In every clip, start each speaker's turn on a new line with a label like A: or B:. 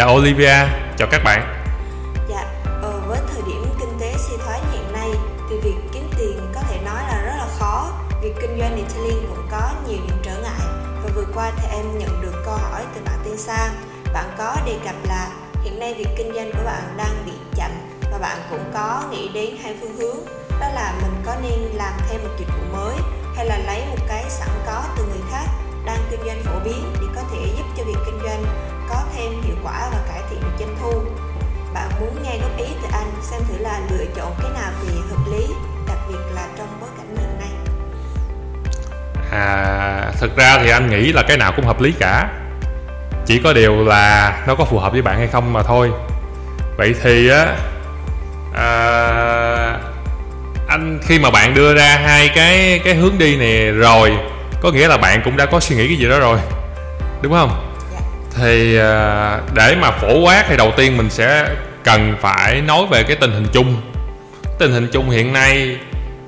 A: Chào Olivia, chào các bạn.
B: Dạ, ờ, với thời điểm kinh tế suy thoái hiện nay thì việc kiếm tiền có thể nói là rất là khó. Việc kinh doanh detailing cũng có nhiều những trở ngại. Và vừa qua thì em nhận được câu hỏi từ bạn tên Sang. Bạn có đề cập là hiện nay việc kinh doanh của bạn đang bị chậm và bạn cũng có nghĩ đến hai phương hướng. Đó là mình có nên làm thêm một dịch vụ mới hay là lấy một cái sẵn có từ người khác đang kinh doanh phổ biến quả và cải thiện được doanh thu bạn muốn nghe góp ý từ anh xem thử là lựa chọn cái nào thì hợp lý đặc biệt là trong bối cảnh hiện nay
A: À, thực ra thì anh nghĩ là cái nào cũng hợp lý cả. Chỉ có điều là nó có phù hợp với bạn hay không mà thôi. Vậy thì á à, anh khi mà bạn đưa ra hai cái cái hướng đi này rồi, có nghĩa là bạn cũng đã có suy nghĩ cái gì đó rồi. Đúng không? Thì à, để mà phổ quát thì đầu tiên mình sẽ cần phải nói về cái tình hình chung. Tình hình chung hiện nay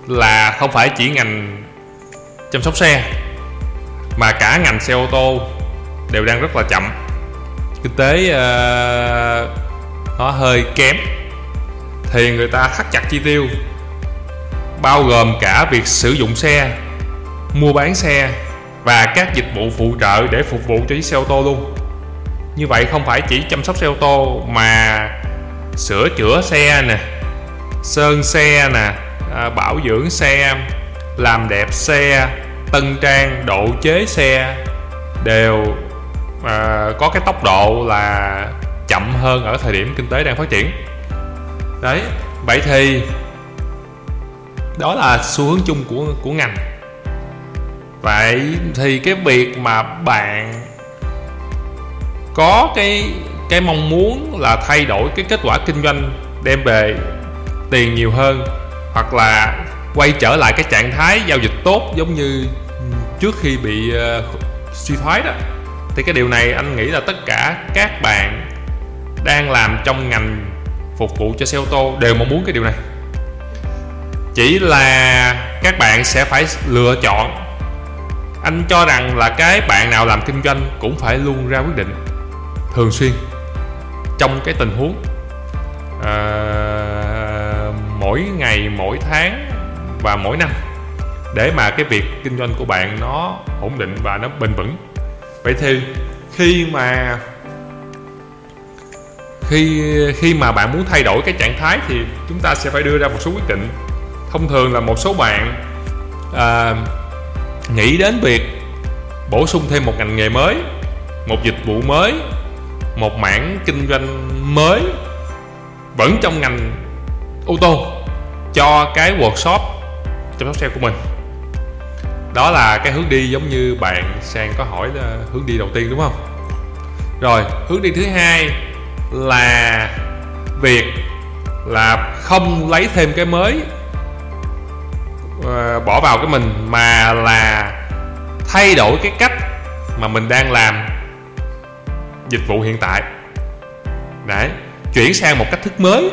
A: là không phải chỉ ngành chăm sóc xe mà cả ngành xe ô tô đều đang rất là chậm. Kinh tế uh, nó hơi kém thì người ta thắt chặt chi tiêu bao gồm cả việc sử dụng xe mua bán xe và các dịch vụ phụ trợ để phục vụ cho chiếc xe ô tô luôn như vậy không phải chỉ chăm sóc xe ô tô mà sửa chữa xe nè sơn xe nè à, bảo dưỡng xe làm đẹp xe tân trang độ chế xe đều à, có cái tốc độ là chậm hơn ở thời điểm kinh tế đang phát triển. Đấy vậy thì đó là xu hướng chung của của ngành. Vậy thì cái việc mà bạn có cái cái mong muốn là thay đổi cái kết quả kinh doanh đem về tiền nhiều hơn hoặc là quay trở lại cái trạng thái giao dịch tốt giống như ừ, trước khi bị uh, suy thoái đó. Thì cái điều này anh nghĩ là tất cả các bạn đang làm trong ngành phục vụ cho xe ô tô đều mong muốn cái điều này. Chỉ là các bạn sẽ phải lựa chọn. Anh cho rằng là cái bạn nào làm kinh doanh cũng phải luôn ra quyết định thường xuyên trong cái tình huống à, mỗi ngày mỗi tháng và mỗi năm để mà cái việc kinh doanh của bạn nó ổn định và nó bền vững. Vậy thì khi mà khi khi mà bạn muốn thay đổi cái trạng thái thì chúng ta sẽ phải đưa ra một số quyết định. Thông thường là một số bạn à, nghĩ đến việc bổ sung thêm một ngành nghề mới một dịch vụ mới một mảng kinh doanh mới vẫn trong ngành ô tô cho cái workshop chăm sóc xe của mình. Đó là cái hướng đi giống như bạn sang có hỏi là hướng đi đầu tiên, đúng không? Rồi, hướng đi thứ hai là việc là không lấy thêm cái mới ờ, bỏ vào cái mình, mà là thay đổi cái cách mà mình đang làm dịch vụ hiện tại. Đấy, chuyển sang một cách thức mới,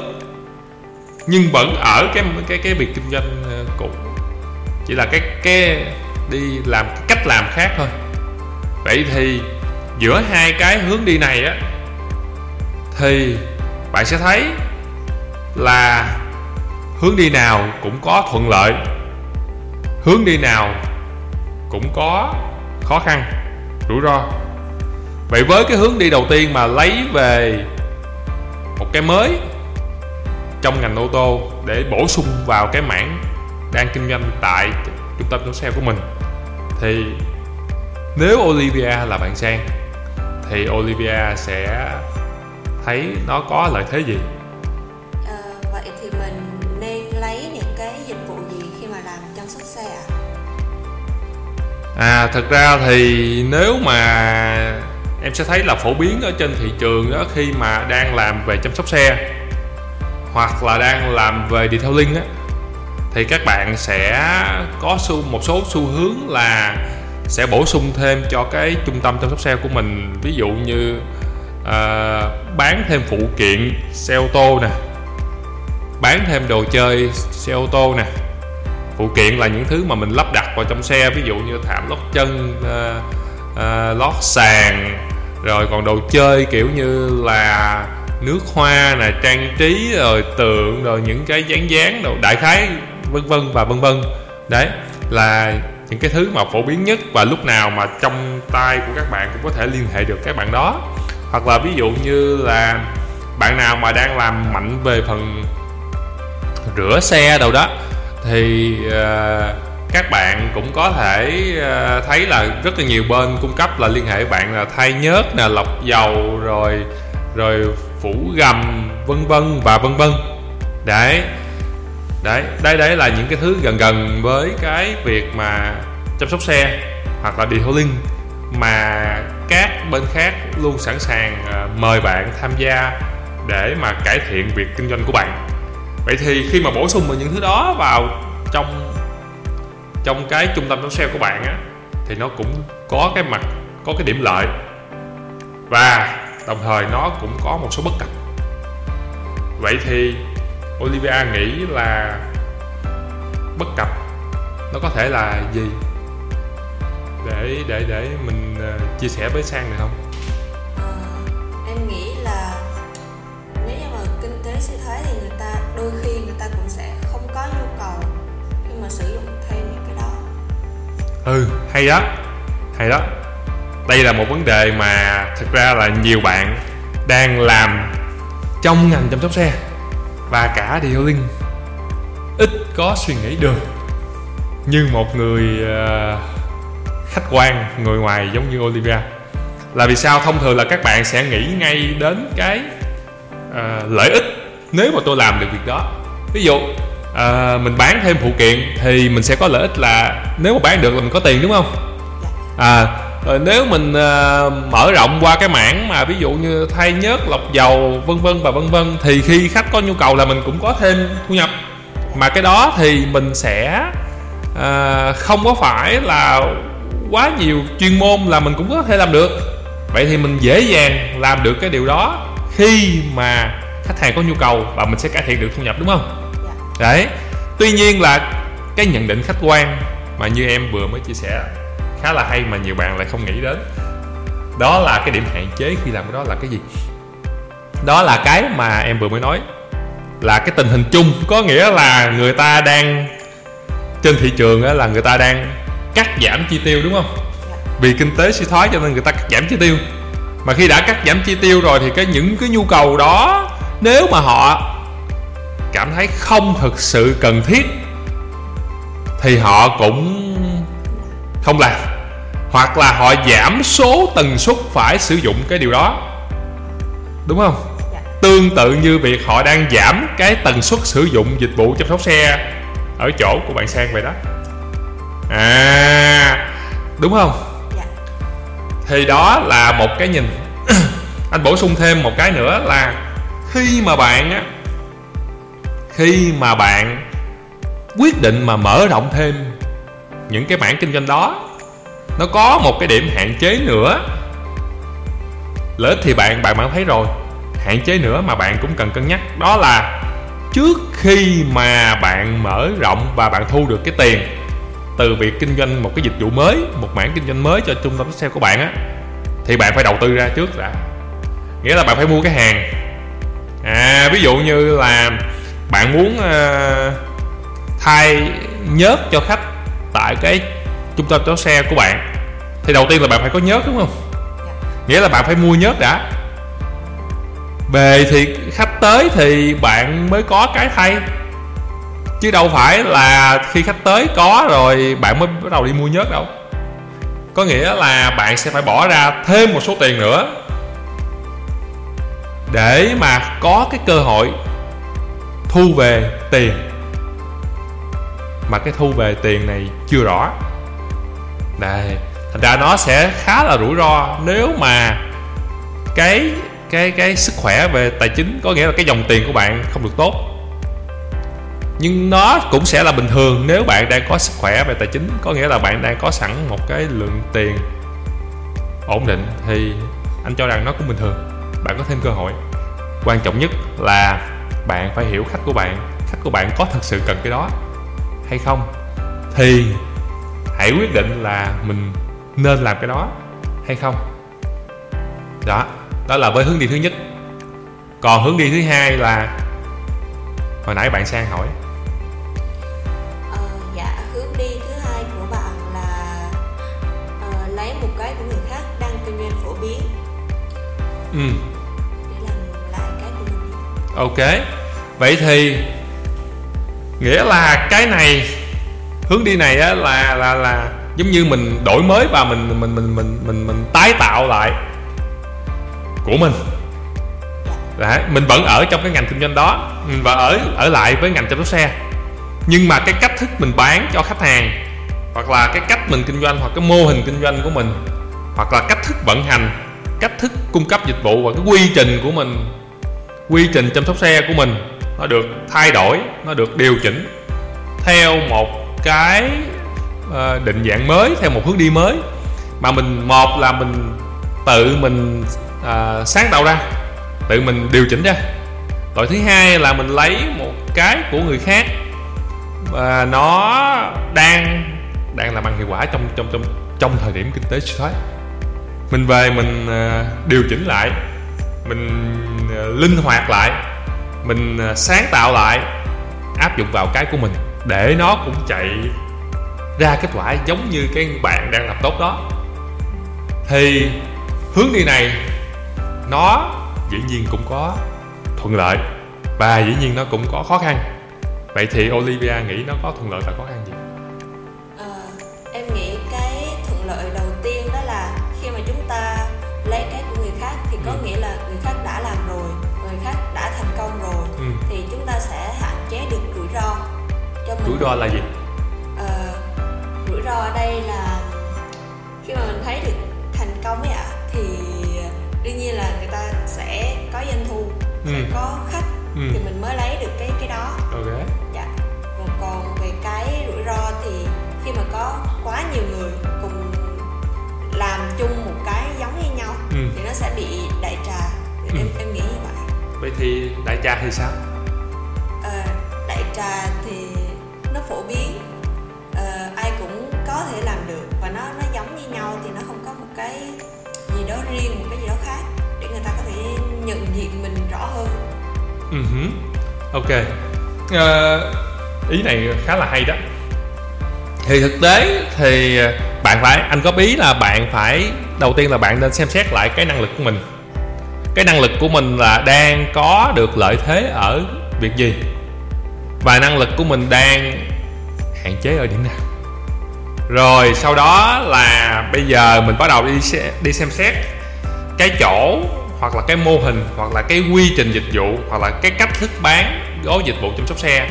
A: nhưng vẫn ở cái cái cái việc kinh doanh ờ, cũ. Chỉ là cái cái đi làm cái cách làm khác thôi. Vậy thì giữa hai cái hướng đi này á, thì bạn sẽ thấy là hướng đi nào cũng có thuận lợi, hướng đi nào cũng có khó khăn, rủi ro vậy với cái hướng đi đầu tiên mà lấy về một cái mới trong ngành ô tô để bổ sung vào cái mảng đang kinh doanh tại trung tâm chăm xe của mình thì nếu Olivia là bạn sang thì Olivia sẽ thấy nó có lợi thế gì?
B: Ờ, vậy thì mình nên lấy những cái dịch vụ gì khi mà làm chăm sóc xe ạ?
A: À thật ra thì nếu mà em sẽ thấy là phổ biến ở trên thị trường đó khi mà đang làm về chăm sóc xe hoặc là đang làm về detailing á thì các bạn sẽ có xu một số xu hướng là sẽ bổ sung thêm cho cái trung tâm chăm sóc xe của mình. Ví dụ như uh, bán thêm phụ kiện xe ô tô nè bán thêm đồ chơi xe ô tô nè. Phụ kiện là những thứ mà mình lắp đặt vào trong xe ví dụ như thảm lót chân uh, uh, lót sàn rồi còn đồ chơi kiểu như là nước hoa nè trang trí rồi tượng rồi những cái dán dán đồ đại khái vân vân và vân vân. Đấy là những cái thứ mà phổ biến nhất và lúc nào mà trong tay của các bạn cũng có thể liên hệ được các bạn đó. Hoặc là ví dụ như là bạn nào mà đang làm mạnh về phần rửa xe đâu đó thì uh, các bạn cũng có thể ờ, thấy là rất là nhiều bên cung cấp là liên hệ bạn là thay nhớt nè, lọc dầu, rồi rồi phủ gầm, vân vân và vân vân. Đấy. Đấy đây đấy là những cái thứ gần gần với cái việc mà chăm sóc xe hoặc là detailing mà các bên khác luôn sẵn sàng ờ, mời bạn tham gia để mà cải thiện việc kinh doanh của bạn. Vậy thì khi mà bổ sung vào những thứ đó vào trong trong cái trung tâm chăm sale của bạn á, thì nó cũng có cái mặt, có cái điểm lợi. Và đồng thời nó cũng có một số bất cập. Vậy thì Olivia nghĩ là bất cập nó có thể là gì? Để để để mình ờ, chia sẻ với sang được không? Ừ hay đó. Hay đó. Đây là một vấn đề mà thực ra là nhiều bạn đang làm trong ngành chăm sóc xe và cả detailing ít có suy nghĩ được như một người uh, khách quan người ngoài giống như Olivia. Là vì sao? Thông thường là các bạn sẽ nghĩ ngay đến cái uh, lợi ích nếu mà tôi làm được việc đó. Ví dụ uh, mình bán thêm phụ kiện thì mình sẽ có lợi ích là nếu mà bán được là mình có tiền đúng không? À rồi nếu mình uh, mở rộng qua cái mảng mà ví dụ như thay nhớt lọc dầu vân vân và vân vân thì khi khách có nhu cầu là mình cũng có thêm thu nhập. Mà cái đó thì mình sẽ uh, không có phải là quá nhiều chuyên môn là mình cũng có thể làm được. Vậy thì mình dễ dàng làm được cái điều đó khi mà khách hàng có nhu cầu và mình sẽ cải thiện được thu nhập đúng không đấy. Tuy nhiên là cái nhận định khách quan mà như em vừa mới chia sẻ khá là hay mà nhiều bạn lại không nghĩ đến. Đó là cái điểm hạn chế khi làm cái đó là cái gì? Đó là cái mà em vừa mới nói là cái tình hình chung. Có nghĩa là người ta đang trên thị trường là người ta đang cắt giảm chi tiêu đúng không? Vì kinh tế suy thoái cho nên người ta cắt giảm chi tiêu. Mà khi đã cắt giảm chi tiêu rồi thì cái những cái nhu cầu đó nếu mà họ cảm thấy không thực sự cần thiết thì họ cũng không làm. Hoặc là họ giảm số tần suất phải sử dụng cái điều đó. Đúng không? Tương tự như việc họ đang giảm cái tần suất sử dụng dịch vụ chăm sóc xe ở chỗ của bạn sang vậy đó. À đúng không? Dạ. thì đó là một cái nhìn. Anh bổ sung thêm một cái nữa là khi mà bạn á khi mà bạn quyết định mà mở rộng thêm những cái mảng kinh doanh đó, nó có một cái điểm hạn chế nữa. Lợi ích thì bạn bạn bạn thấy rồi, hạn chế nữa mà bạn cũng cần cân nhắc, đó là trước khi mà bạn mở rộng và bạn thu được cái tiền từ việc kinh doanh một cái dịch vụ mới, một mảng kinh doanh mới cho trung tâm sale của bạn á, thì bạn phải đầu tư ra trước đã. Nghĩa là bạn phải mua cái hàng. À ví dụ như là bạn muốn uh, thay nhớt cho khách tại cái trung tâm chăm xe của bạn thì đầu tiên là bạn phải có nhớt đúng không? Nghĩa là bạn phải mua nhớt đã. Về thì khách tới thì bạn mới có cái thay. Chứ đâu phải là khi khách tới có rồi bạn mới bắt đầu đi mua nhớt đâu. Có nghĩa là bạn sẽ phải bỏ ra thêm một số tiền nữa để mà có cái cơ hội thu về tiền. Mà cái thu về tiền này chưa rõ. Đây, thành ra nó sẽ khá là rủi ro nếu mà cái cái cái sức khỏe về tài chính, có nghĩa là cái dòng tiền của bạn không được tốt. Nhưng nó cũng sẽ là bình thường nếu bạn đang có sức khỏe về tài chính, có nghĩa là bạn đang có sẵn một cái lượng tiền ổn định thì anh cho rằng nó cũng bình thường. Bạn có thêm cơ hội. Quan trọng nhất là bạn phải hiểu khách của bạn. Khách của bạn có thật sự cần cái đó hay không? Thì hãy quyết định là mình nên làm cái đó hay không. Đó đó là với hướng đi thứ nhất. Còn hướng đi thứ hai là hồi nãy bạn sang hỏi.
B: Ờ, dạ hướng đi thứ hai của bạn là ờ, lấy một cái của người khác đang kinh doanh phổ biến.
A: Ừ.
B: Để làm lại cái của mình
A: ok vậy thì nghĩa là cái này hướng đi này á là là là giống như mình đổi mới và mình mình mình mình mình mình tái tạo lại của mình. Đấy, mình vẫn ở trong cái ngành kinh doanh đó mình vẫn ở ở lại với ngành chăm sóc xe. Nhưng mà cái cách thức mình bán cho khách hàng hoặc là cái cách mình kinh doanh hoặc cái mô hình kinh doanh của mình hoặc là cách thức vận hành cách thức cung cấp dịch vụ và cái quy trình của mình quy trình chăm sóc xe của mình nó được thay đổi nó được điều chỉnh theo một cái ờ, định dạng mới theo một hướng đi mới. Mà mình một là mình tự mình à, sáng tạo ra tự mình điều chỉnh ra. Loại thứ hai là mình lấy một cái của người khác và nó đang đang làm ăn hiệu quả trong trong trong trong thời điểm kinh tế suy thoái. Mình về mình à, điều chỉnh lại mình à, linh hoạt lại mình à, sáng tạo lại, áp dụng vào cái của mình, để nó cũng chạy ra kết quả giống như cái bạn đang làm tốt đó. Thì hướng đi này, nó dĩ nhiên cũng có thuận lợi, và dĩ nhiên nó cũng có khó khăn. Vậy thì Olivia nghĩ nó có thuận lợi và khó khăn rủi ro là gì
B: Ờ, rủi ro ở đây là khi mà mình thấy được thành công ấy ạ thì đương nhiên là người ta sẽ có doanh thu sẽ
A: Ừ.
B: có khách
A: Ừ.
B: thì mình mới lấy được cái cái đó
A: ok
B: dạ còn còn về cái rủi ro thì khi mà có quá nhiều người cùng làm chung một cái giống như nhau
A: Ừ.
B: thì nó sẽ bị đại trà thì
A: Ừ.
B: em em nghĩ như vậy
A: vậy thì đại cha thì sao
B: Ờ, đại trà thì phổ biến. Uh, ai cũng có thể làm được và nó nó giống như nhau thì nó không có một cái gì đó riêng một cái gì đó khác để người ta có thể nhận diện mình rõ hơn.
A: Ừ hứ. ok. Uh, ý này khá là hay đó. Thì thực tế thì bạn phải anh có ý là bạn phải đầu tiên là bạn nên xem xét lại cái năng lực của mình. Cái năng lực của mình là đang có được lợi thế ở việc gì? Và năng lực của mình đang hạn chế ở điểm nào? Rồi sau đó là bây giờ mình bắt đầu đi xe, đi xem xét cái chỗ hoặc là cái mô hình hoặc là cái quy trình dịch vụ hoặc là cái cách thức bán gói dịch vụ chăm sóc xe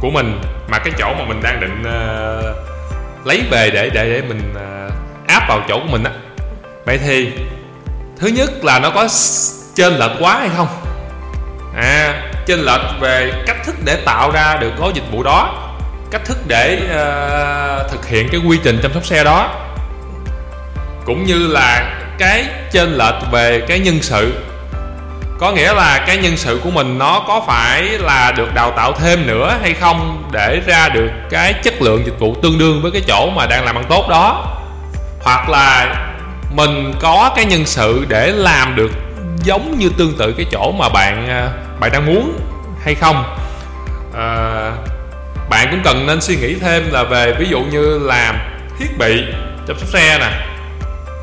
A: của mình mà cái chỗ mà mình đang định uh, lấy về để để để mình ờ, uh, áp vào chỗ của mình á. Vậy thì thứ nhất là nó có trên lệch quá hay không? À trên lệch về cách thức để tạo ra được gói dịch vụ đó cách thức để uh, thực hiện cái quy trình chăm sóc xe đó. Cũng như là cái trên lệch về cái nhân sự. Có nghĩa là cái nhân sự của mình nó có phải là được đào tạo thêm nữa hay không để ra được cái chất lượng dịch vụ tương đương với cái chỗ mà đang làm ăn tốt đó? Hoặc là mình có cái nhân sự để làm được giống như tương tự cái chỗ mà bạn ờ, bạn đang muốn hay không? À, bạn cũng cần nên suy nghĩ thêm là về ví dụ như làm thiết bị chăm sóc xe nè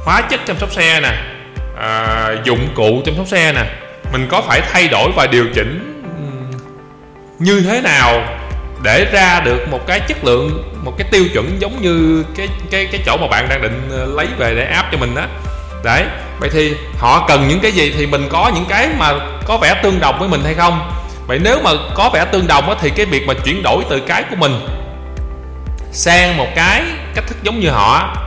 A: hóa chất chăm sóc xe nè à, dụng cụ chăm sóc xe nè. Mình có phải thay đổi và điều chỉnh như thế nào để ra được một cái chất lượng một cái tiêu chuẩn giống như cái cái cái chỗ mà bạn đang định ờ, lấy về để áp cho mình đó đấy vậy thì họ cần những cái gì? Thì mình có những cái mà có vẻ tương đồng với mình hay không? Vậy nếu mà có vẻ tương đồng á, thì cái việc mà chuyển đổi từ cái của mình sang một cái cách thức giống như họ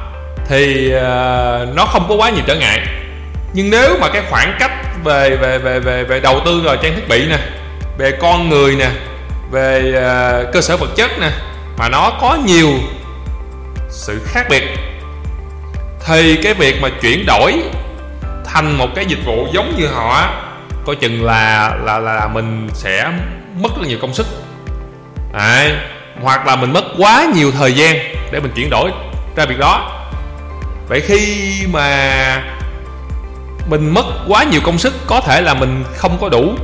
A: thì ờ, nó không có quá nhiều trở ngại. Nhưng nếu mà cái khoảng cách về về về về về đầu tư rồi trang thiết bị nè về con người nè về ờ, cơ sở vật chất nè mà nó có nhiều sự khác biệt thì cái việc mà chuyển đổi thành một cái dịch vụ giống như họ coi chừng là là là mình sẽ mất rất nhiều công sức. Đấy. hoặc là mình mất quá nhiều thời gian để mình chuyển đổi ra việc đó. Vậy khi mà mình mất quá nhiều công sức, có thể là mình không có đủ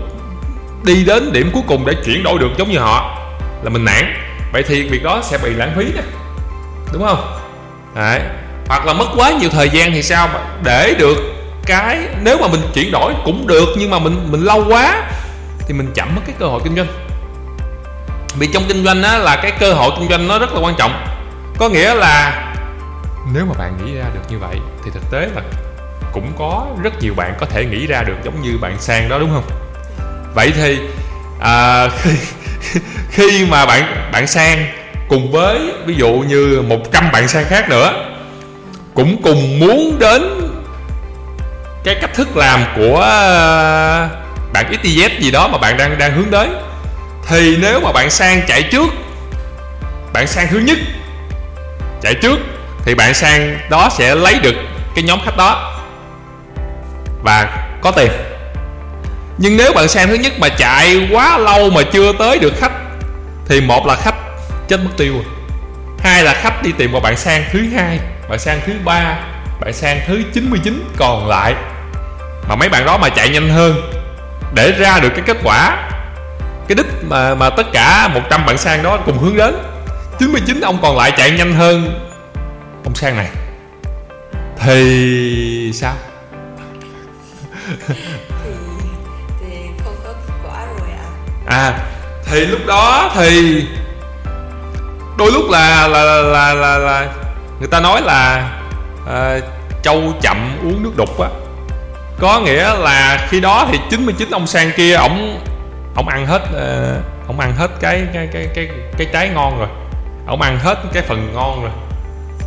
A: đi đến điểm cuối cùng để chuyển đổi được giống như họ, là mình nản. Vậy thì việc đó sẽ bị lãng phí đó đúng không? Đấy. hoặc là mất quá nhiều thời gian thì sao để được cái nếu mà mình chuyển đổi cũng được nhưng mà mình mình lâu quá thì mình chậm mất cái cơ hội kinh doanh. Vì trong kinh doanh á là cái cơ hội kinh doanh nó rất là quan trọng. Có nghĩa là nếu mà bạn nghĩ ra được như vậy thì thực tế là cũng có rất nhiều bạn có thể nghĩ ra được giống như bạn sang đó đúng không? Vậy thì à, khi, khi mà bạn bạn sang cùng với ví dụ như 100 bạn sang khác nữa cũng cùng muốn đến cái cách thức làm của ờ, bạn XYZ gì đó mà bạn đang đang hướng đến thì nếu mà bạn sang chạy trước, bạn sang thứ nhất, chạy trước, thì bạn sang đó sẽ lấy được cái nhóm khách đó và có tiền. Nhưng nếu bạn sang thứ nhất mà chạy quá lâu mà chưa tới được khách, thì một là khách chết mất tiêu hai là khách đi tìm một bạn sang thứ hai, bạn sang thứ ba bạn sang thứ 99 còn lại. Mà mấy bạn đó mà chạy nhanh hơn. Để ra được cái kết quả cái đích mà mà tất cả 100 bạn sang đó cùng hướng đến. 99 ông còn lại chạy nhanh hơn. Ông sang này. Thì sao?
B: Thì thì không có kết quả rồi ạ.
A: À thì lúc đó thì đôi lúc là là là là, là người ta nói là Ờ, à, châu chậm uống nước đục á. Có nghĩa là khi đó thì 99 ông sang kia ổng ổng ăn hết ờ, ổng ăn hết cái cái cái cái cái trái ngon rồi. Ổng ăn hết cái phần ngon rồi.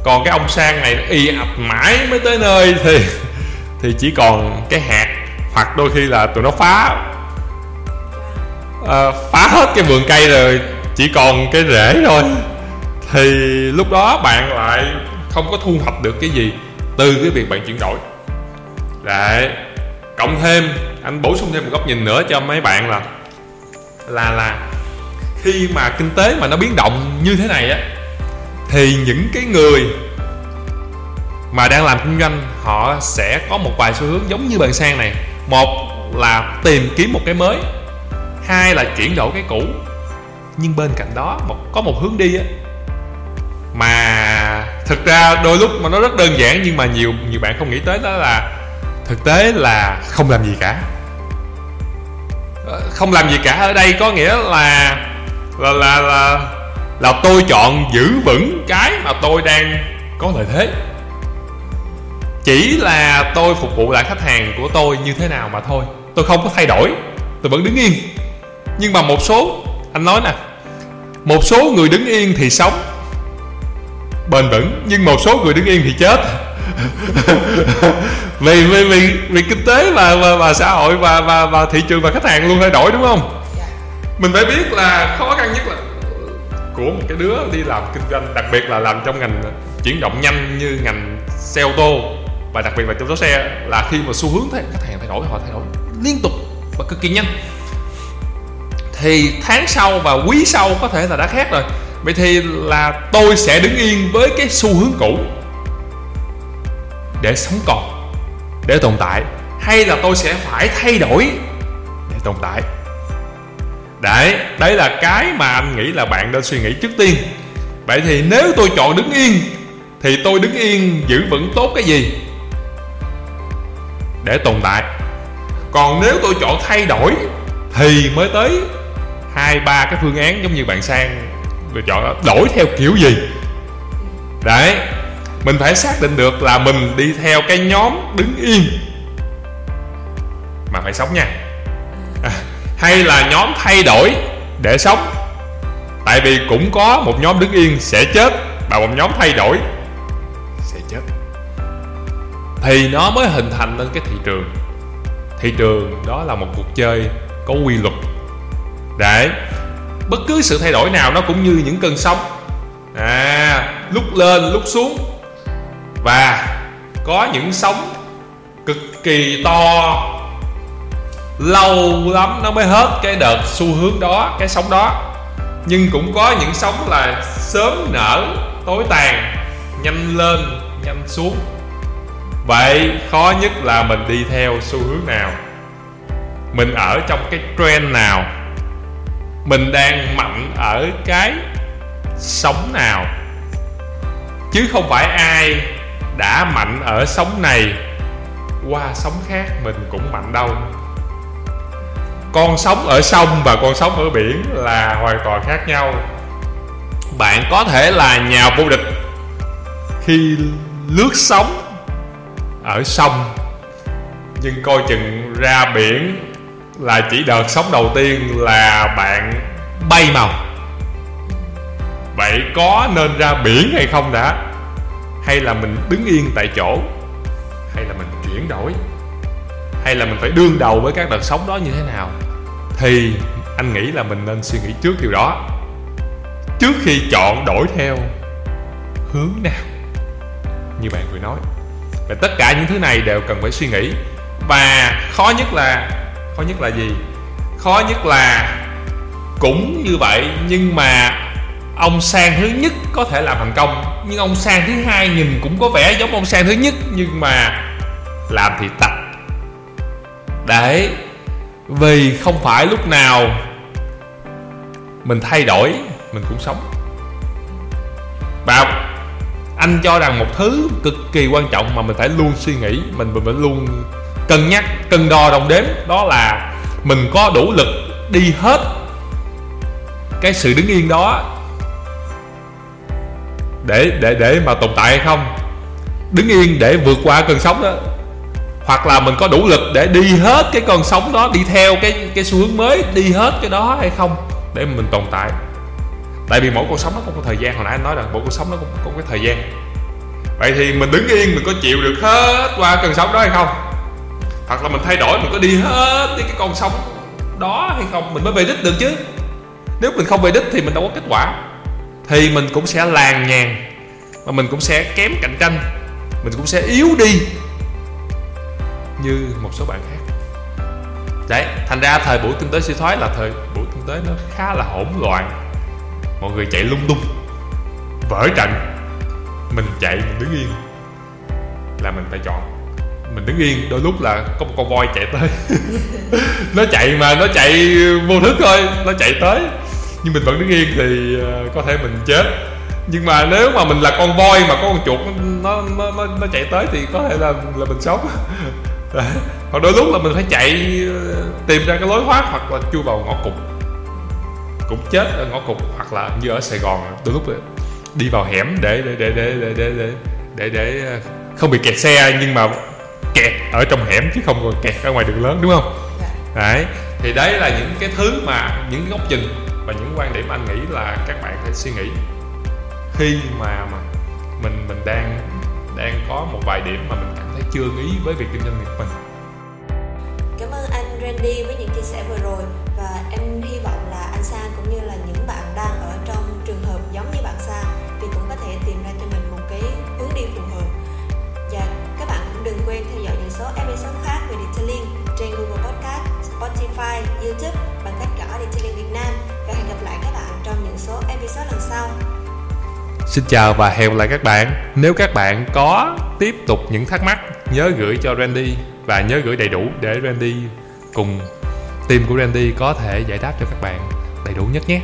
A: Còn cái ông sang này y ập mãi mới tới nơi thì thì chỉ còn cái hạt hoặc đôi khi là tụi nó phá. À, phá hết cái vườn cây rồi chỉ còn cái rễ thôi. Thì lúc đó bạn lại không có thu hoạch được cái gì từ cái việc bạn chuyển đổi. Đấy, cộng thêm, anh bổ sung thêm một góc nhìn nữa cho mấy bạn là là là khi mà kinh tế mà nó biến động như thế này á, thì những cái người mà đang làm kinh doanh, họ sẽ có một vài xu hướng giống như bạn sang này. Một là tìm kiếm một cái mới, hai là chuyển đổi cái cũ. Nhưng bên cạnh đó, một, có một hướng đi á mà thực ra đôi lúc mà nó rất đơn giản nhưng mà nhiều nhiều bạn không nghĩ tới đó là thực tế là không làm gì cả. Ờ, không làm gì cả ở đây có nghĩa là là là là, là tôi chọn giữ vững cái mà tôi đang có lợi thế. Chỉ là tôi phục vụ lại khách hàng của tôi như thế nào mà thôi. Tôi không có thay đổi tôi vẫn đứng yên. Nhưng mà một số anh nói nè một số người đứng yên thì sống bền vững nhưng một số người đứng yên thì chết. Vì, vì vì vì kinh tế và và, và xã hội và và và thị trường và khách hàng luôn thay đổi đúng không? Mình phải biết là khó khăn nhất là của một cái đứa đi làm kinh doanh đặc biệt là làm trong ngành chuyển động nhanh như ngành xe ô tô và đặc biệt là trong số xe là khi mà xu hướng thay, khách hàng thay đổi họ thay đổi liên tục và cực kỳ nhanh. Thì tháng sau và quý sau có thể là đã khác rồi vậy thì là tôi sẽ đứng yên với cái xu hướng cũ để sống còn, để tồn tại. Hay là tôi sẽ phải thay đổi để tồn tại? Đấy đấy là cái mà anh nghĩ là bạn nên suy nghĩ trước tiên. Vậy thì nếu tôi chọn đứng yên, thì tôi đứng yên giữ vững tốt cái gì? Để tồn tại. Còn nếu tôi chọn thay đổi, thì mới tới hai, ba cái phương án giống như bạn sang lựa chọn đổi theo kiểu gì? Đấy mình phải xác định được là mình đi theo cái nhóm đứng yên mà phải sống nha. À, hay là nhóm thay đổi để sống? Tại vì cũng có một nhóm đứng yên sẽ chết và một nhóm thay đổi sẽ chết. Thì nó mới hình thành lên cái thị trường. Thị trường đó là một cuộc chơi có quy luật. Đấy bất cứ sự thay đổi nào nó cũng như những cơn sóng. À lúc lên, lúc xuống. Và có những sóng cực kỳ to. Lâu lắm nó mới hết cái đợt xu hướng đó, cái sóng đó. Nhưng cũng có những sóng là sớm nở, tối tàn, nhanh lên, nhanh xuống. Vậy khó nhất là mình đi theo xu hướng nào? Mình ở trong cái trend nào? Mình đang mạnh ở cái sống nào. Chứ không phải ai đã mạnh ở sống này qua sống khác, mình cũng mạnh đâu. Con sống ở sông và con sống ở biển là hoàn toàn khác nhau. Bạn có thể là nhà vô địch khi lướt sóng ở sông, nhưng coi chừng ra biển là chỉ đợt sóng đầu tiên là bạn bay màu. Vậy có nên ra biển hay không đã? Hay là mình đứng yên tại chỗ? Hay là mình chuyển đổi? Hay là mình phải đương đầu với các đợt sóng đó như thế nào? Thì anh nghĩ là mình nên suy nghĩ trước điều đó. Trước khi chọn đổi theo hướng nào? Như bạn vừa nói. Và tất cả những thứ này đều cần phải suy nghĩ. Và khó nhất là khó nhất là gì? Khó nhất là cũng như vậy, nhưng mà ông sang thứ nhất có thể làm thành công. Nhưng ông sang thứ hai nhìn cũng có vẻ giống ông sang thứ nhất, nhưng mà làm thì tạch. Đấy, vì không phải lúc nào mình thay đổi, mình cũng sống. Và anh cho rằng một thứ cực kỳ quan trọng mà mình phải luôn suy nghĩ, mình mình phải luôn cân nhắc, cân đo đong đếm, đó là mình có đủ lực đi hết cái sự đứng yên đó để để để mà tồn tại hay không. Đứng yên để vượt qua cơn sóng đó. Hoặc là mình có đủ lực để đi hết cái cơn sóng đó, đi theo cái cái xu hướng mới, đi hết cái đó hay không để mình tồn tại. Tại vì mỗi cuộc sống nó cũng có thời gian, hồi nãy anh nói rằng mỗi cuộc sống nó cũng có cái thời gian. Vậy thì mình đứng yên, mình có chịu được hết qua cơn sóng đó hay không? Hoặc là mình thay đổi, mình có đi hết cái con sóng đó hay không? Mình mới về đích được chứ. Nếu mình không về đích thì mình đâu có kết quả. Thì mình cũng sẽ làng nhàn mà mình cũng sẽ kém cạnh tranh. Mình cũng sẽ yếu đi như một số bạn khác. Đấy, thành ra thời buổi kinh tế suy thoái là thời buổi kinh tế nó khá là hỗn loạn. Mọi người chạy lung tung, vỡ trận. Mình chạy mình đứng yên là mình phải chọn mình đứng yên đôi lúc là có một con voi chạy tới. Nó chạy mà nó chạy vô thức thôi nó chạy tới. Nhưng mình vẫn đứng yên thì ờ, có thể mình chết. Nhưng mà nếu mà mình là con voi mà có con chuột nó nó nó, nó chạy tới thì có thể là là mình sống. Hoặc đôi lúc là mình phải chạy ờ, tìm ra cái lối thoát hoặc là chui vào ngõ cụt. Cũng chết ở ngõ cụt hoặc là như ở Sài Gòn đôi lúc đi vào hẻm để để để để để để để, để, để ờ, không bị kẹt xe. Nhưng mà kẹt ở trong hẻm chứ không còn kẹt ở ngoài đường lớn đúng không? Dạ. đấy thì đấy là những cái thứ mà những góc nhìn và những quan điểm anh nghĩ là các bạn phải suy nghĩ. Khi mà mà mình mình đang đang có một vài điểm mà mình cảm thấy chưa nghĩ với việc kinh doanh nghiệp mình.
B: Cảm ơn anh Randy với những chia sẻ vừa rồi và Spotify, YouTube bằng cách gõ detailing Việt Nam và hẹn gặp lại các bạn trong những số episode lần sau.
A: Xin chào và hẹn gặp lại các bạn. Nếu các bạn có tiếp tục những thắc mắc, nhớ gửi cho Randy và nhớ gửi đầy đủ để Randy cùng team của Randy có thể giải đáp cho các bạn đầy đủ nhất nhé